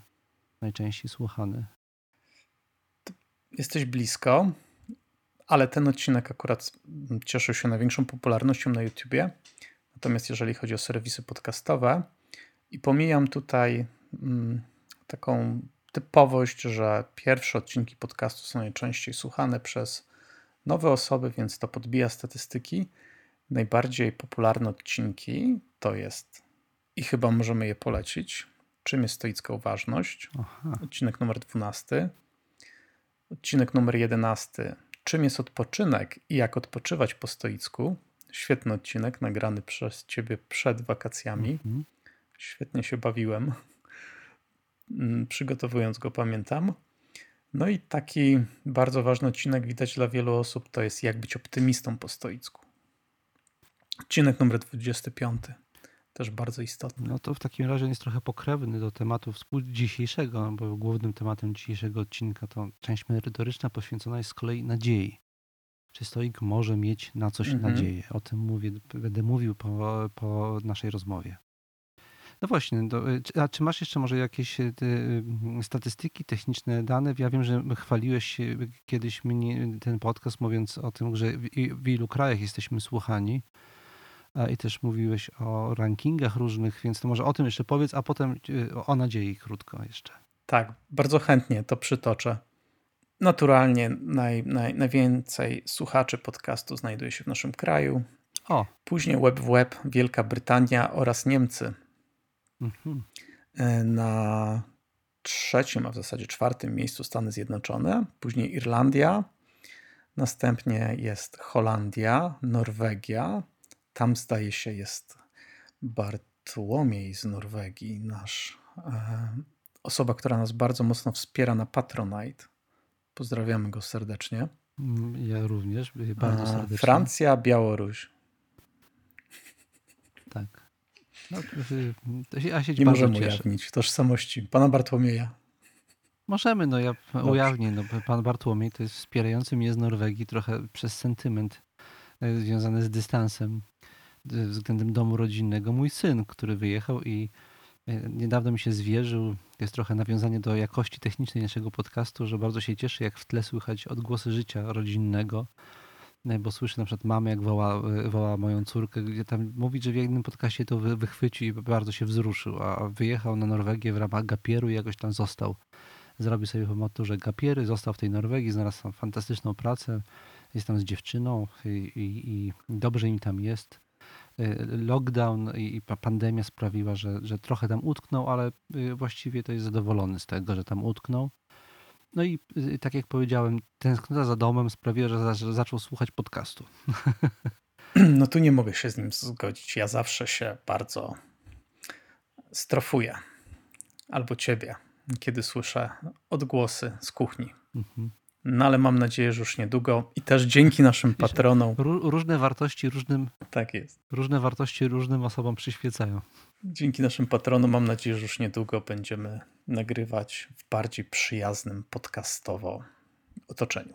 najczęściej słuchany. Jesteś blisko, ale ten odcinek akurat cieszył się największą popularnością na YouTubie. Natomiast jeżeli chodzi o serwisy podcastowe, i pomijam tutaj mm, taką typowość, że pierwsze odcinki podcastu są najczęściej słuchane przez nowe osoby, więc to podbija statystyki. Najbardziej popularne odcinki to jest, i chyba możemy je polecić, czym jest stoicka uważność. Aha. Odcinek numer 12. Odcinek numer 11. Czym jest odpoczynek i jak odpoczywać po stoicku. Świetny odcinek, nagrany przez ciebie przed wakacjami. Mhm. Świetnie się bawiłem. Mm, przygotowując go, pamiętam. No i taki bardzo ważny odcinek, widać dla wielu osób, to jest jak być optymistą po stoicku. Odcinek numer 25 też bardzo istotny. No to w takim razie jest trochę pokrewny do tematu dzisiejszego, bo głównym tematem dzisiejszego odcinka to część merytoryczna poświęcona jest z kolei nadziei. Czy stoik może mieć na coś mhm. nadzieję? O tym mówię, będę mówił po, po naszej rozmowie. No właśnie, do, a czy masz jeszcze może jakieś y, statystyki, techniczne dane? Ja wiem, że chwaliłeś się kiedyś mnie, ten podcast mówiąc o tym, że w, w ilu krajach jesteśmy słuchani i też mówiłeś o rankingach różnych, więc to może o tym jeszcze powiedz, a potem y, o nadziei krótko jeszcze. Tak, bardzo chętnie to przytoczę. Naturalnie naj, naj, najwięcej słuchaczy podcastu znajduje się w naszym kraju. O. Później web w web Wielka Brytania oraz Niemcy. Mhm. E, na trzecim, a w zasadzie czwartym miejscu Stany Zjednoczone, później Irlandia, następnie jest Holandia, Norwegia, tam zdaje się jest Bartłomiej z Norwegii, nasz e, osoba, która nas bardzo mocno wspiera na Patronite. Pozdrawiamy go serdecznie. Mm, ja również, bardzo serdecznie. Francja, Białoruś. Tak. No, ja się Nie możemy cieszę. ujawnić tożsamości pana Bartłomieja. Możemy, no ja Dobrze. ujawnię. No, pan Bartłomiej to jest wspierający mnie z Norwegii trochę przez sentyment e, związany z dystansem względem domu rodzinnego mój syn, który wyjechał i e, niedawno mi się zwierzył. Jest trochę nawiązanie do jakości technicznej naszego podcastu, że bardzo się cieszy, jak w tle słychać odgłosy życia rodzinnego. E, bo słyszę na przykład mamę, jak woła, woła moją córkę, gdzie tam mówi, że w jednym podcaście to wychwycił i bardzo się wzruszył, a wyjechał na Norwegię w ramach gapieru i jakoś tam został zrobił sobie po maturze gapiery, został w tej Norwegii, znalazł tam fantastyczną pracę, jest tam z dziewczyną i, i, i dobrze im tam jest. Y, lockdown i pandemia sprawiła, że, że trochę tam utknął, ale y, właściwie to jest zadowolony z tego, że tam utknął. No i y, tak jak powiedziałem, tęsknota za domem sprawiła, że zaczął słuchać podcastu. No tu nie mogę się z nim zgodzić. Ja zawsze się bardzo strofuję. Albo ciebie, kiedy słyszę odgłosy z kuchni. Mhm. No ale mam nadzieję, że już niedługo i też dzięki naszym patronom. Różne wartości różnym. Tak jest. Różne wartości różnym osobom przyświecają. Dzięki naszym patronom mam nadzieję, że już niedługo będziemy nagrywać w bardziej przyjaznym podcastowo otoczeniu.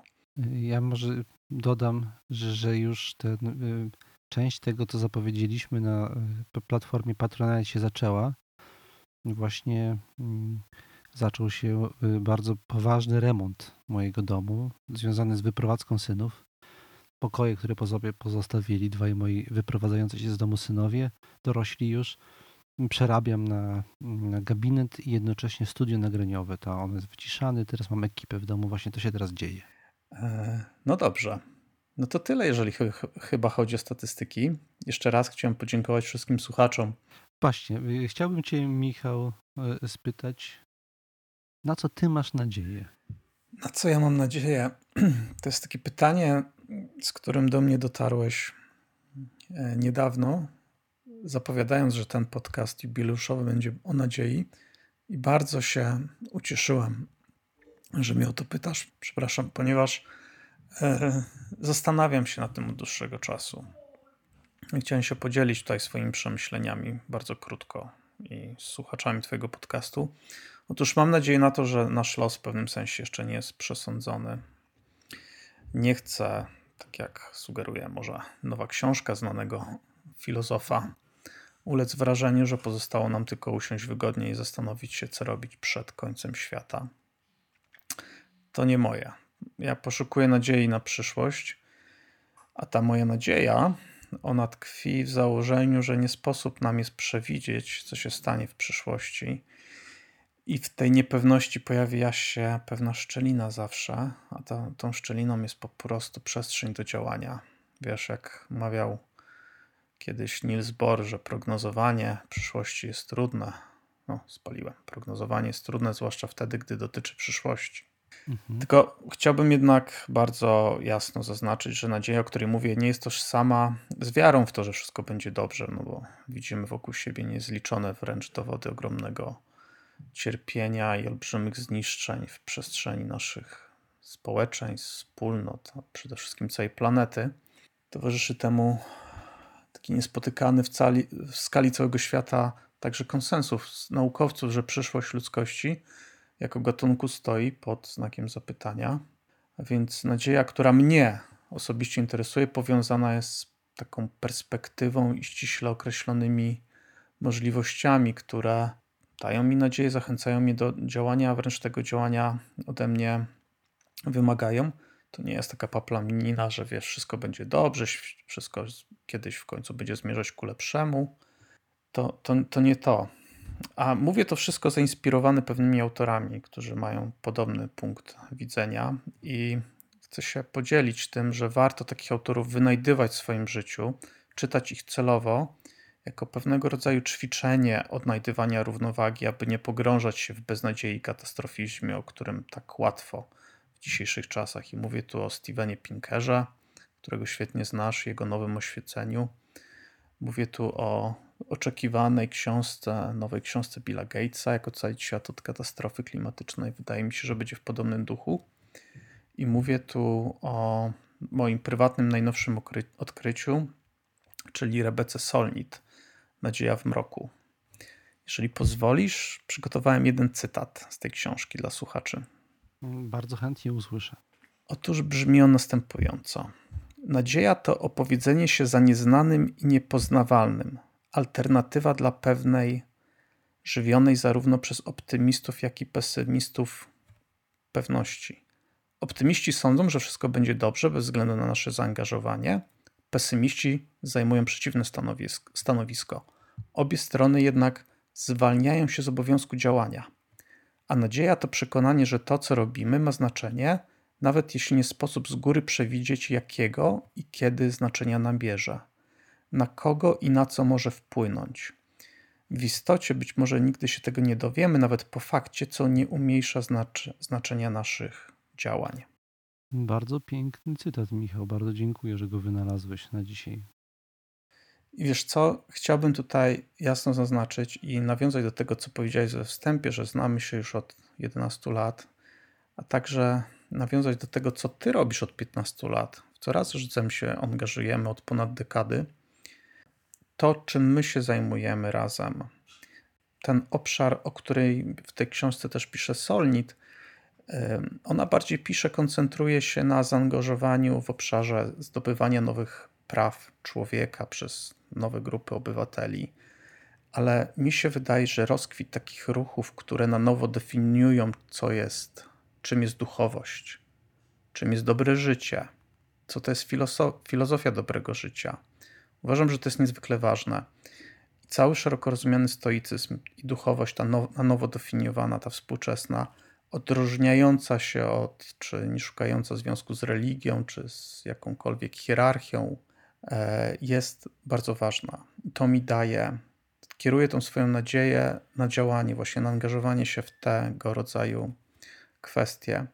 Ja może dodam, że, że już ten, y, część tego, co zapowiedzieliśmy na y, platformie Patronite się zaczęła. Właśnie mm, zaczął się y, bardzo poważny remont mojego domu, związany z wyprowadzką synów. Pokoje, które po sobie pozostawili dwaj moi wyprowadzający się z domu synowie, dorośli już, przerabiam na, na gabinet i jednocześnie studio nagraniowe. To on jest wyciszany, teraz mam ekipę w domu, właśnie to się teraz dzieje. E, no dobrze. No to tyle, jeżeli ch chyba chodzi o statystyki. Jeszcze raz chciałem podziękować wszystkim słuchaczom. Właśnie, y, chciałbym Cię, Michał, y, spytać, na co Ty masz nadzieję? Na co ja mam nadzieję? To jest takie pytanie, z którym do mnie dotarłeś e, niedawno, zapowiadając, że ten podcast jubileuszowy będzie o nadziei. I bardzo się ucieszyłem, że mnie o to pytasz. Przepraszam, ponieważ e, zastanawiam się nad tym od dłuższego czasu. Chciałem się podzielić tutaj swoimi przemyśleniami bardzo krótko i z słuchaczami Twojego podcastu. Otóż mam nadzieję na to, że nasz los w pewnym sensie jeszcze nie jest przesądzony. Nie chcę, tak jak sugeruje może nowa książka znanego filozofa, ulec wrażeniu, że pozostało nam tylko usiąść wygodnie i zastanowić się, co robić przed końcem świata. To nie moje. Ja poszukuję nadziei na przyszłość, a ta moja nadzieja, ona tkwi w założeniu, że nie sposób nam jest przewidzieć, co się stanie w przyszłości i w tej niepewności pojawia się pewna szczelina zawsze, a ta, tą szczeliną jest po prostu przestrzeń do działania. Wiesz, jak mawiał kiedyś Niels Bohr, że prognozowanie przyszłości jest trudne. No, spaliłem. Prognozowanie jest trudne, zwłaszcza wtedy, gdy dotyczy przyszłości. Mhm. Tylko chciałbym jednak bardzo jasno zaznaczyć, że nadzieja, o której mówię, nie jest tożsama z wiarą w to, że wszystko będzie dobrze, no bo widzimy wokół siebie niezliczone wręcz dowody ogromnego cierpienia i olbrzymich zniszczeń w przestrzeni naszych społeczeństw, wspólnot, a przede wszystkim całej planety. Towarzyszy temu taki niespotykany w, cali, w skali całego świata także konsensus naukowców, że przyszłość ludzkości jako gatunku stoi pod znakiem zapytania. A więc nadzieja, która mnie osobiście interesuje, powiązana jest z taką perspektywą i ściśle określonymi możliwościami, które dają mi nadzieję, zachęcają mnie do działania, a wręcz tego działania ode mnie wymagają. To nie jest taka paplamina, że wiesz, wszystko będzie dobrze, wszystko kiedyś w końcu będzie zmierzać ku lepszemu. To, to, to nie to. A mówię to wszystko zainspirowany pewnymi autorami, którzy mają podobny punkt widzenia i chcę się podzielić tym, że warto takich autorów wynajdywać w swoim życiu, czytać ich celowo jako pewnego rodzaju ćwiczenie odnajdywania równowagi, aby nie pogrążać się w beznadziei i katastrofizmie, o którym tak łatwo w dzisiejszych czasach. I mówię tu o Stevenie Pinkerze, którego świetnie znasz, jego nowym oświeceniu. Mówię tu o oczekiwanej książce, nowej książce Billa Gatesa, jak ocalić świat od katastrofy klimatycznej. Wydaje mi się, że będzie w podobnym duchu. I mówię tu o moim prywatnym najnowszym odkryciu, czyli Rebece Solnit, Nadzieja w mroku. Jeżeli pozwolisz, przygotowałem jeden cytat z tej książki dla słuchaczy. Bardzo chętnie usłyszę. Otóż brzmi on następująco. Nadzieja to opowiedzenie się za nieznanym i niepoznawalnym, alternatywa dla pewnej, żywionej zarówno przez optymistów, jak i pesymistów pewności. Optymiści sądzą, że wszystko będzie dobrze bez względu na nasze zaangażowanie. Pesymiści zajmują przeciwne stanowisko. Obie strony jednak zwalniają się z obowiązku działania. A nadzieja to przekonanie, że to, co robimy, ma znaczenie, nawet jeśli nie sposób z góry przewidzieć, jakiego i kiedy znaczenia nabierze, na kogo i na co może wpłynąć. W istocie być może nigdy się tego nie dowiemy, nawet po fakcie, co nie umniejsza znaczy, znaczenia naszych działań. Bardzo piękny cytat, Michał. Bardzo dziękuję, że go wynalazłeś na dzisiaj. I wiesz co, chciałbym tutaj jasno zaznaczyć i nawiązać do tego, co powiedziałeś we wstępie, że znamy się już od 11 lat, a także nawiązać do tego, co ty robisz od 15 lat. W coraz życem się angażujemy od ponad dekady. To, czym my się zajmujemy razem, ten obszar, o której w tej książce też pisze Solnit, ona bardziej pisze, koncentruje się na zaangażowaniu w obszarze zdobywania nowych praw człowieka przez nowe grupy obywateli. Ale mi się wydaje, że rozkwit takich ruchów, które na nowo definiują, co jest, czym jest duchowość, czym jest dobre życie, co to jest filozofia dobrego życia. Uważam, że to jest niezwykle ważne. Cały szeroko rozumiany stoicyzm i duchowość, ta na nowo definiowana, ta współczesna, odróżniająca się od, czy nie szukająca związku z religią, czy z jakąkolwiek hierarchią, jest bardzo ważna. To mi daje, kieruje tą swoją nadzieję na działanie, właśnie na angażowanie się w tego rodzaju kwestie.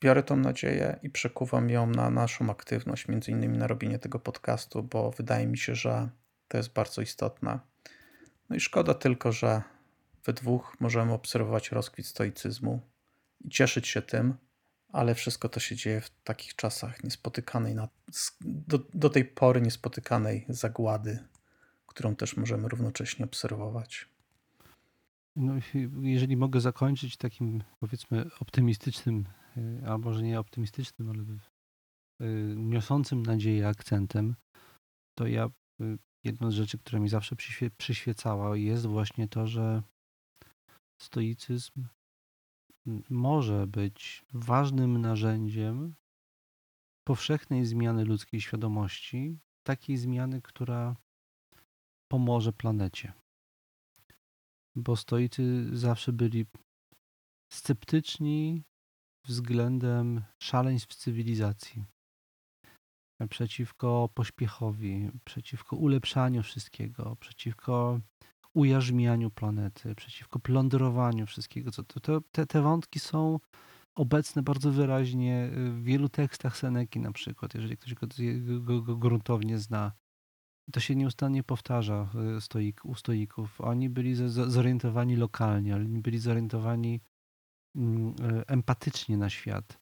Biorę tą nadzieję i przekuwam ją na naszą aktywność, między innymi na robienie tego podcastu, bo wydaje mi się, że to jest bardzo istotne. No i szkoda tylko, że we dwóch możemy obserwować rozkwit stoicyzmu i cieszyć się tym, ale wszystko to się dzieje w takich czasach niespotykanej, na, do, do tej pory niespotykanej zagłady, którą też możemy równocześnie obserwować. No, jeżeli mogę zakończyć takim powiedzmy optymistycznym, y, albo że nie optymistycznym, ale y, niosącym nadzieję akcentem, to ja y, jedną z rzeczy, która mi zawsze przyświecała, jest właśnie to, że stoicyzm może być ważnym narzędziem powszechnej zmiany ludzkiej świadomości, takiej zmiany, która pomoże planecie. Bo stoicy zawsze byli sceptyczni względem szaleństw cywilizacji. Przeciwko pośpiechowi, przeciwko ulepszaniu wszystkiego, przeciwko ujarzmianiu planety, przeciwko plądrowaniu wszystkiego. Co, to, to, te, te wątki są obecne bardzo wyraźnie w wielu tekstach Seneki na przykład, jeżeli ktoś go, go, go gruntownie zna. To się nieustannie powtarza stoik, u stoików. Oni byli zorientowani lokalnie, oni byli zorientowani mm, empatycznie na świat.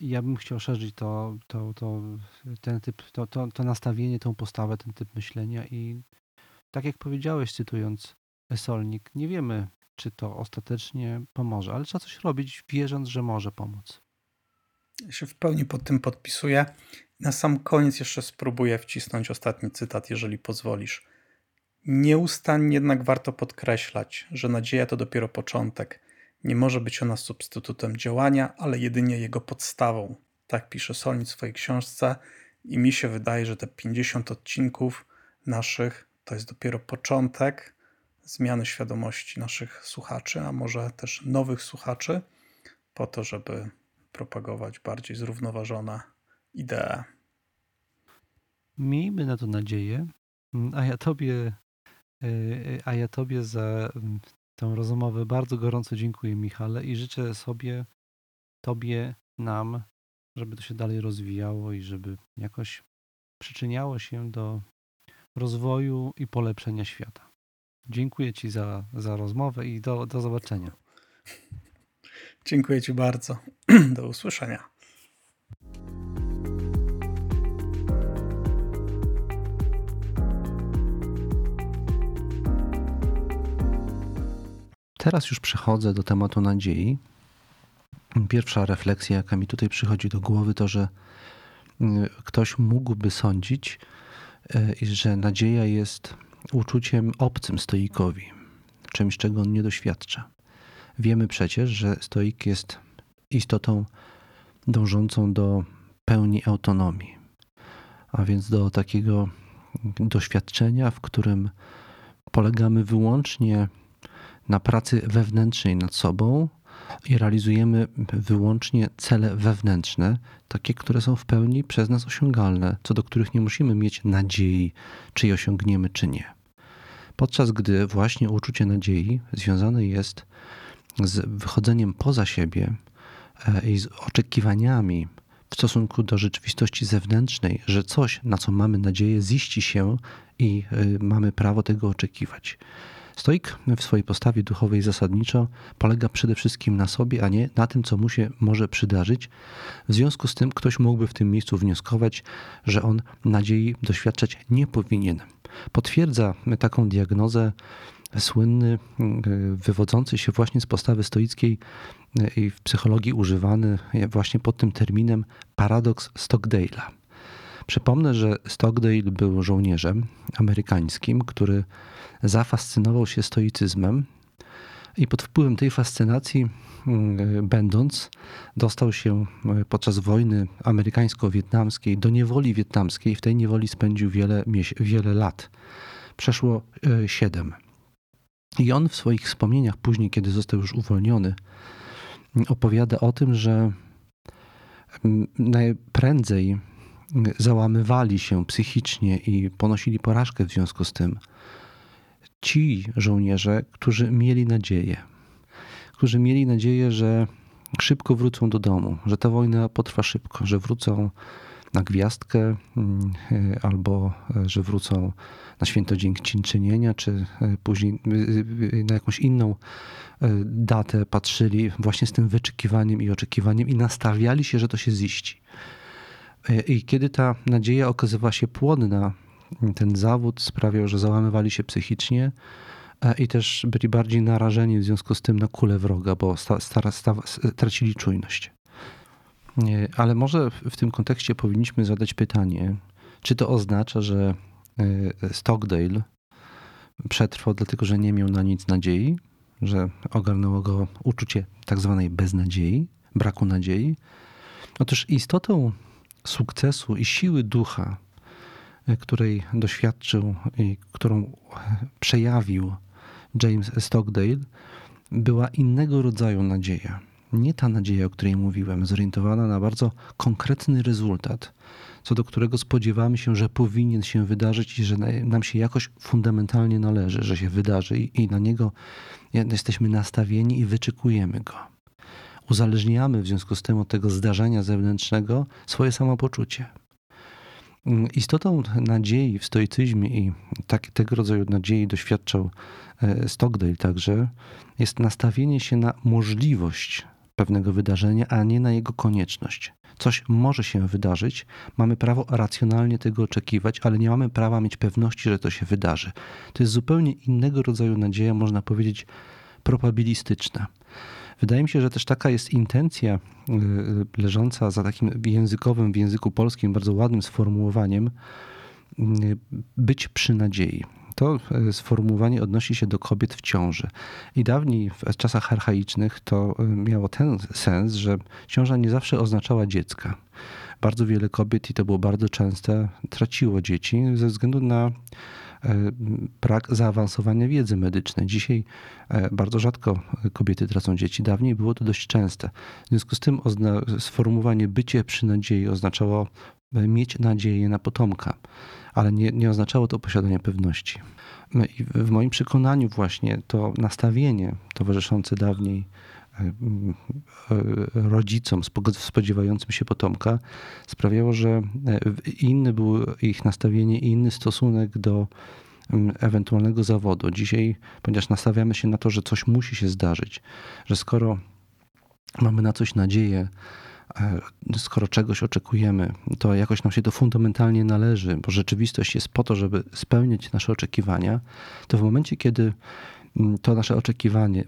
I ja bym chciał szerzyć to, to, to, ten typ, to, to, to nastawienie, tą postawę, ten typ myślenia i tak jak powiedziałeś, cytując Esolnik, nie wiemy, czy to ostatecznie pomoże, ale trzeba coś robić, wierząc, że może pomóc. Ja się w pełni pod tym podpisuję. Na sam koniec jeszcze spróbuję wcisnąć ostatni cytat, jeżeli pozwolisz. Nieustannie jednak warto podkreślać, że nadzieja to dopiero początek. Nie może być ona substytutem działania, ale jedynie jego podstawą. Tak pisze Solnit w swojej książce i mi się wydaje, że te 50 odcinków naszych to jest dopiero początek zmiany świadomości naszych słuchaczy, a może też nowych słuchaczy, po to, żeby propagować bardziej zrównoważone idee. Miejmy na to nadzieję. A ja Tobie, e, a ja tobie za tę rozmowę bardzo gorąco dziękuję, Michale, i życzę sobie, Tobie, nam, żeby to się dalej rozwijało i żeby jakoś przyczyniało się do rozwoju i polepszenia świata. Dziękuję Ci za, za rozmowę i do, do zobaczenia. Dziękuję Ci bardzo. Do usłyszenia. Teraz już przechodzę do tematu nadziei. Pierwsza refleksja, jaka mi tutaj przychodzi do głowy, to że mm, ktoś mógłby sądzić, i że nadzieja jest uczuciem obcym stoikowi, czymś, czego on nie doświadcza. Wiemy przecież, że stoik jest istotą dążącą do pełni autonomii, a więc do takiego doświadczenia, w którym polegamy wyłącznie na pracy wewnętrznej nad sobą, i realizujemy wyłącznie cele wewnętrzne, takie, które są w pełni przez nas osiągalne, co do których nie musimy mieć nadziei, czy je osiągniemy, czy nie. Podczas gdy właśnie uczucie nadziei związane jest z wychodzeniem poza siebie e, i z oczekiwaniami w stosunku do rzeczywistości zewnętrznej, że coś, na co mamy nadzieję, ziści się i e, mamy prawo tego oczekiwać. Stoik w swojej postawie duchowej zasadniczo polega przede wszystkim na sobie, a nie na tym, co mu się może przydarzyć. W związku z tym ktoś mógłby w tym miejscu wnioskować, że on nadziei doświadczać nie powinien. Potwierdza taką diagnozę słynny, wywodzący się właśnie z postawy stoickiej i w psychologii używany właśnie pod tym terminem paradoks Stockdale'a. Przypomnę, że Stockdale był żołnierzem amerykańskim, który zafascynował się stoicyzmem i pod wpływem tej fascynacji, mm, będąc, dostał się e, podczas wojny amerykańsko-wietnamskiej do niewoli wietnamskiej. W tej niewoli spędził wiele, wiele lat. Przeszło e, siedem. I on w swoich wspomnieniach, później, kiedy został już uwolniony, opowiada o tym, że mm, najprędzej załamywali się psychicznie i ponosili porażkę w związku z tym ci żołnierze, którzy mieli nadzieję, którzy mieli nadzieję, że szybko wrócą do domu, że ta wojna potrwa szybko, że wrócą na gwiazdkę mm, albo e, że wrócą na święto dziękczynienia, czy e, później e, na jakąś inną datę patrzyli właśnie z tym wyczekiwaniem i oczekiwaniem i nastawiali się, że to się ziści. I kiedy ta nadzieja okazywała się płodna, ten zawód sprawiał, że załamywali się psychicznie e, i też byli bardziej narażeni w związku z tym na kulę wroga, bo stara, sta, tracili czujność. Ale może w tym kontekście powinniśmy zadać pytanie, czy to oznacza, że e, Stockdale przetrwał dlatego, że nie miał na nic nadziei, że ogarnęło go uczucie tak zwanej beznadziei, braku nadziei. Otóż istotą sukcesu i siły ducha której doświadczył i którą przejawił James Stockdale, była innego rodzaju nadzieja. Nie ta nadzieja, o której mówiłem, zorientowana na bardzo konkretny rezultat, co do którego spodziewamy się, że powinien się wydarzyć i że nam się jakoś fundamentalnie należy, że się wydarzy i na niego jesteśmy nastawieni i wyczekujemy go. Uzależniamy w związku z tym od tego zdarzenia zewnętrznego swoje samopoczucie. Istotą nadziei w stoicyzmie i tak, tego rodzaju nadziei doświadczał e, Stockdale także, jest nastawienie się na możliwość pewnego wydarzenia, a nie na jego konieczność. Coś może się wydarzyć, mamy prawo racjonalnie tego oczekiwać, ale nie mamy prawa mieć pewności, że to się wydarzy. To jest zupełnie innego rodzaju nadzieja, można powiedzieć, probabilistyczna. Wydaje mi się, że też taka jest intencja y, y, leżąca za takim językowym, w języku polskim, bardzo ładnym sformułowaniem y, być przy nadziei. To sformułowanie odnosi się do kobiet w ciąży. I dawniej, w czasach archaicznych, to miało ten sens, że ciąża nie zawsze oznaczała dziecka. Bardzo wiele kobiet, i to było bardzo częste, traciło dzieci ze względu na brak zaawansowania wiedzy medycznej. Dzisiaj e, bardzo rzadko kobiety tracą dzieci. Dawniej było to dość częste. W związku z tym sformułowanie bycie przy nadziei oznaczało e, mieć nadzieję na potomka, ale nie, nie oznaczało to posiadanie pewności. I w moim przekonaniu właśnie to nastawienie towarzyszące dawniej rodzicom spodziewającym się potomka sprawiało, że inne było ich nastawienie i inny stosunek do ewentualnego zawodu. Dzisiaj, ponieważ nastawiamy się na to, że coś musi się zdarzyć, że skoro mamy na coś nadzieję, e, skoro czegoś oczekujemy, to jakoś nam się to fundamentalnie należy, bo rzeczywistość jest po to, żeby spełniać nasze oczekiwania, to w momencie, kiedy to nasze oczekiwanie,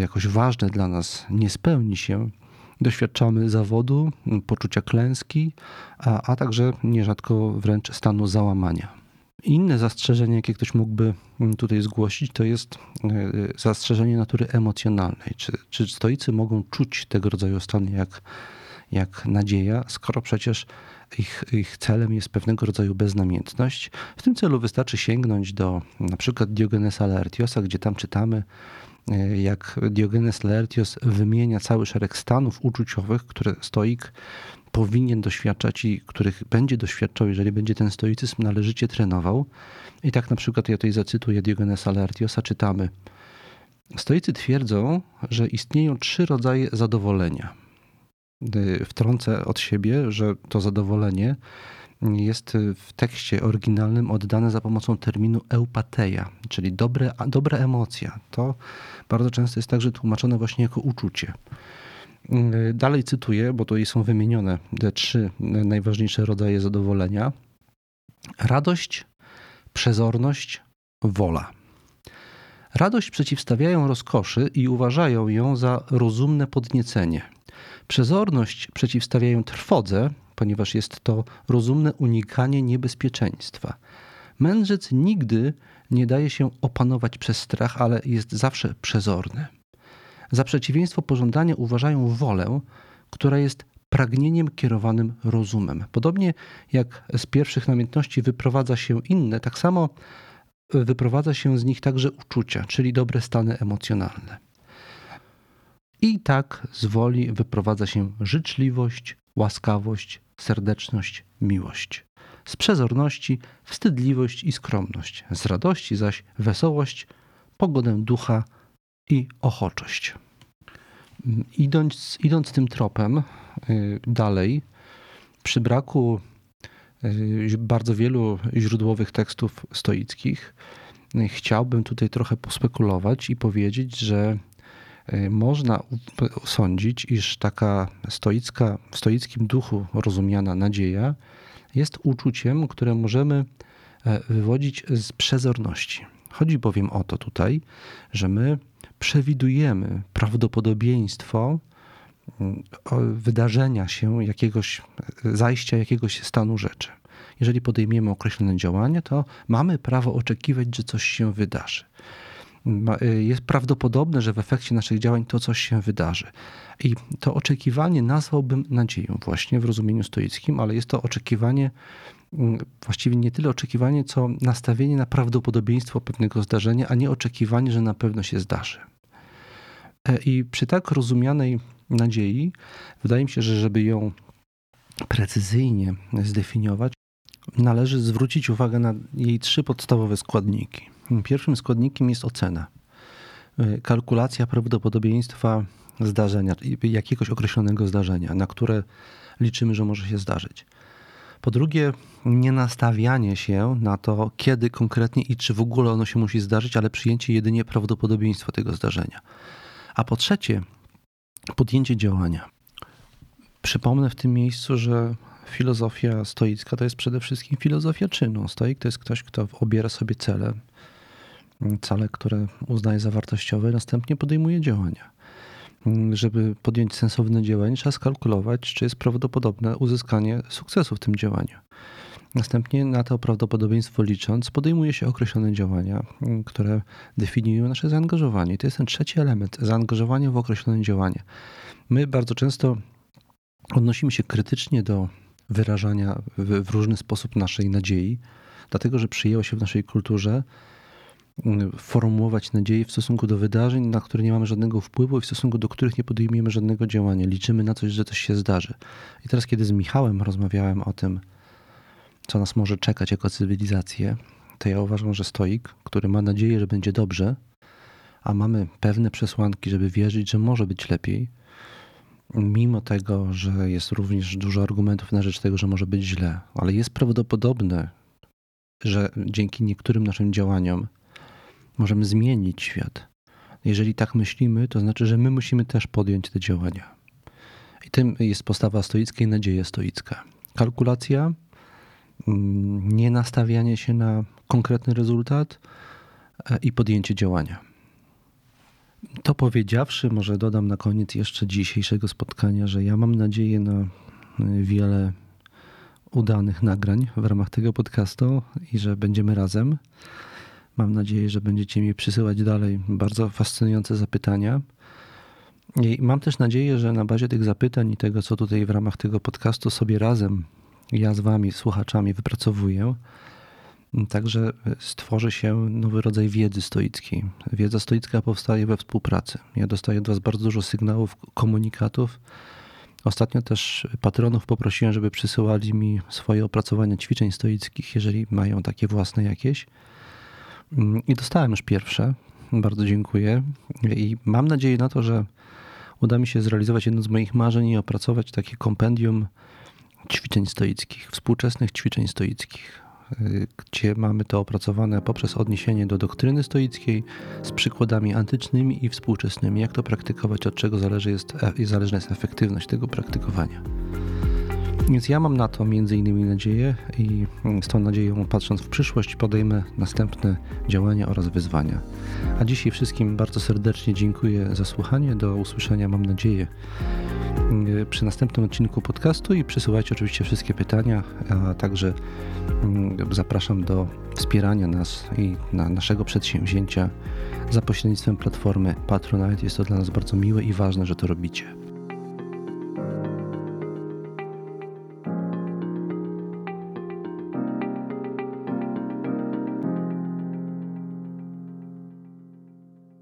jakoś ważne dla nas, nie spełni się, doświadczamy zawodu, poczucia klęski, a, a także nierzadko wręcz stanu załamania. Inne zastrzeżenie, jakie ktoś mógłby tutaj zgłosić, to jest e, zastrzeżenie natury emocjonalnej. Czy, czy stoicy mogą czuć tego rodzaju stan jak, jak nadzieja, skoro przecież ich, ich celem jest pewnego rodzaju beznamiętność. W tym celu wystarczy sięgnąć do na przykład Diogenesa Laertiosa, gdzie tam czytamy, jak Diogenes Laertios wymienia cały szereg stanów uczuciowych, które stoik powinien doświadczać i których będzie doświadczał, jeżeli będzie ten stoicyzm należycie trenował. I tak na przykład ja tutaj zacytuję Diogenesa Laertiosa, czytamy. Stoicy twierdzą, że istnieją trzy rodzaje zadowolenia. Wtrącę od siebie, że to zadowolenie jest w tekście oryginalnym oddane za pomocą terminu eupateia, czyli dobre, dobra emocja. To bardzo często jest także tłumaczone właśnie jako uczucie. Dalej cytuję, bo tutaj są wymienione te trzy najważniejsze rodzaje zadowolenia: radość, przezorność, wola. Radość przeciwstawiają rozkoszy i uważają ją za rozumne podniecenie. Przezorność przeciwstawiają trwodze, ponieważ jest to rozumne unikanie niebezpieczeństwa. Mędrzec nigdy nie daje się opanować przez strach, ale jest zawsze przezorny. Za przeciwieństwo pożądania uważają wolę, która jest pragnieniem kierowanym rozumem. Podobnie jak z pierwszych namiętności wyprowadza się inne, tak samo wyprowadza się z nich także uczucia, czyli dobre stany emocjonalne. I tak z woli wyprowadza się życzliwość, łaskawość, serdeczność, miłość. Z przezorności wstydliwość i skromność, z radości zaś wesołość, pogodę ducha i ochoczość. Idąc, idąc tym tropem y, dalej, przy braku y, bardzo wielu źródłowych tekstów stoickich, y, chciałbym tutaj trochę pospekulować i powiedzieć, że można sądzić, iż taka stoicka, w stoickim duchu rozumiana nadzieja jest uczuciem, które możemy e, wywodzić z przezorności. Chodzi bowiem o to tutaj, że my przewidujemy prawdopodobieństwo mm, wydarzenia się jakiegoś, zajścia jakiegoś stanu rzeczy. Jeżeli podejmiemy określone działanie, to mamy prawo oczekiwać, że coś się wydarzy. Y, jest prawdopodobne, że w efekcie naszych działań to coś się wydarzy. I to oczekiwanie nazwałbym nadzieją, właśnie w rozumieniu stoickim, ale jest to oczekiwanie, mm, właściwie nie tyle oczekiwanie, co nastawienie na prawdopodobieństwo pewnego zdarzenia, a nie oczekiwanie, że na pewno się zdarzy. E, I przy tak rozumianej nadziei, wydaje mi się, że żeby ją precyzyjnie zdefiniować, należy zwrócić uwagę na jej trzy podstawowe składniki. Pierwszym składnikiem jest ocena. E, kalkulacja prawdopodobieństwa zdarzenia, jakiegoś określonego zdarzenia, na które liczymy, że może się zdarzyć. Po drugie, nie nastawianie się na to, kiedy konkretnie i czy w ogóle ono się musi zdarzyć, ale przyjęcie jedynie prawdopodobieństwa tego zdarzenia. A po trzecie, podjęcie działania. Przypomnę w tym miejscu, że filozofia stoicka to jest przede wszystkim filozofia czynu. Stoik to jest ktoś, kto obiera sobie cele, cele, które uznaje za wartościowe, następnie podejmuje działania. Żeby podjąć sensowne działanie, trzeba skalkulować, czy jest prawdopodobne uzyskanie sukcesu w tym działaniu. Następnie na to prawdopodobieństwo licząc, podejmuje się określone działania, które definiują nasze zaangażowanie. To jest ten trzeci element zaangażowanie w określone działanie. My bardzo często odnosimy się krytycznie do wyrażania w, w różny sposób naszej nadziei, dlatego że przyjęło się w naszej kulturze formułować nadzieję w stosunku do wydarzeń, na które nie mamy żadnego wpływu i w stosunku do których nie podejmujemy żadnego działania. Liczymy na coś, że coś się zdarzy. I teraz, kiedy z Michałem rozmawiałem o tym, co nas może czekać jako cywilizację, to ja uważam, że stoik, który ma nadzieję, że będzie dobrze, a mamy pewne przesłanki, żeby wierzyć, że może być lepiej, mimo tego, że jest również dużo argumentów na rzecz tego, że może być źle, ale jest prawdopodobne, że dzięki niektórym naszym działaniom możemy zmienić świat. Jeżeli tak myślimy, to znaczy, że my musimy też podjąć te działania. I tym jest postawa stoicka i nadzieja stoicka. Kalkulacja, mm, nie nastawianie się na konkretny rezultat e, i podjęcie działania. To powiedziawszy, może dodam na koniec jeszcze dzisiejszego spotkania, że ja mam nadzieję na y, wiele udanych nagrań w ramach tego podcastu i że będziemy razem. Mam nadzieję, że będziecie mi przysyłać dalej bardzo fascynujące zapytania. I mam też nadzieję, że na bazie tych zapytań i tego, co tutaj w ramach tego podcastu sobie razem, ja z wami, słuchaczami, wypracowuję, Także stworzy się nowy rodzaj wiedzy stoickiej. Wiedza stoicka powstaje we współpracy. Ja dostaję od Was bardzo dużo sygnałów, komunikatów. Ostatnio też patronów poprosiłem, żeby przysyłali mi swoje opracowania ćwiczeń stoickich, jeżeli mają takie własne jakieś. I dostałem już pierwsze. Bardzo dziękuję. I mam nadzieję na to, że uda mi się zrealizować jedno z moich marzeń i opracować takie kompendium ćwiczeń stoickich, współczesnych ćwiczeń stoickich, y, gdzie mamy to opracowane poprzez odniesienie do doktryny stoickiej z przykładami antycznymi i współczesnymi, jak to praktykować, od czego zależy jest, e, zależna jest efektywność tego praktykowania. Więc ja mam na to między innymi nadzieję i z tą nadzieją patrząc w przyszłość podejmę następne działania oraz wyzwania. A dzisiaj wszystkim bardzo serdecznie dziękuję za słuchanie. Do usłyszenia mam nadzieję przy następnym odcinku podcastu i przysyłajcie oczywiście wszystkie pytania, a także mm, zapraszam do wspierania nas i na naszego przedsięwzięcia za pośrednictwem platformy Patronite. Jest to dla nas bardzo miłe i ważne, że to robicie.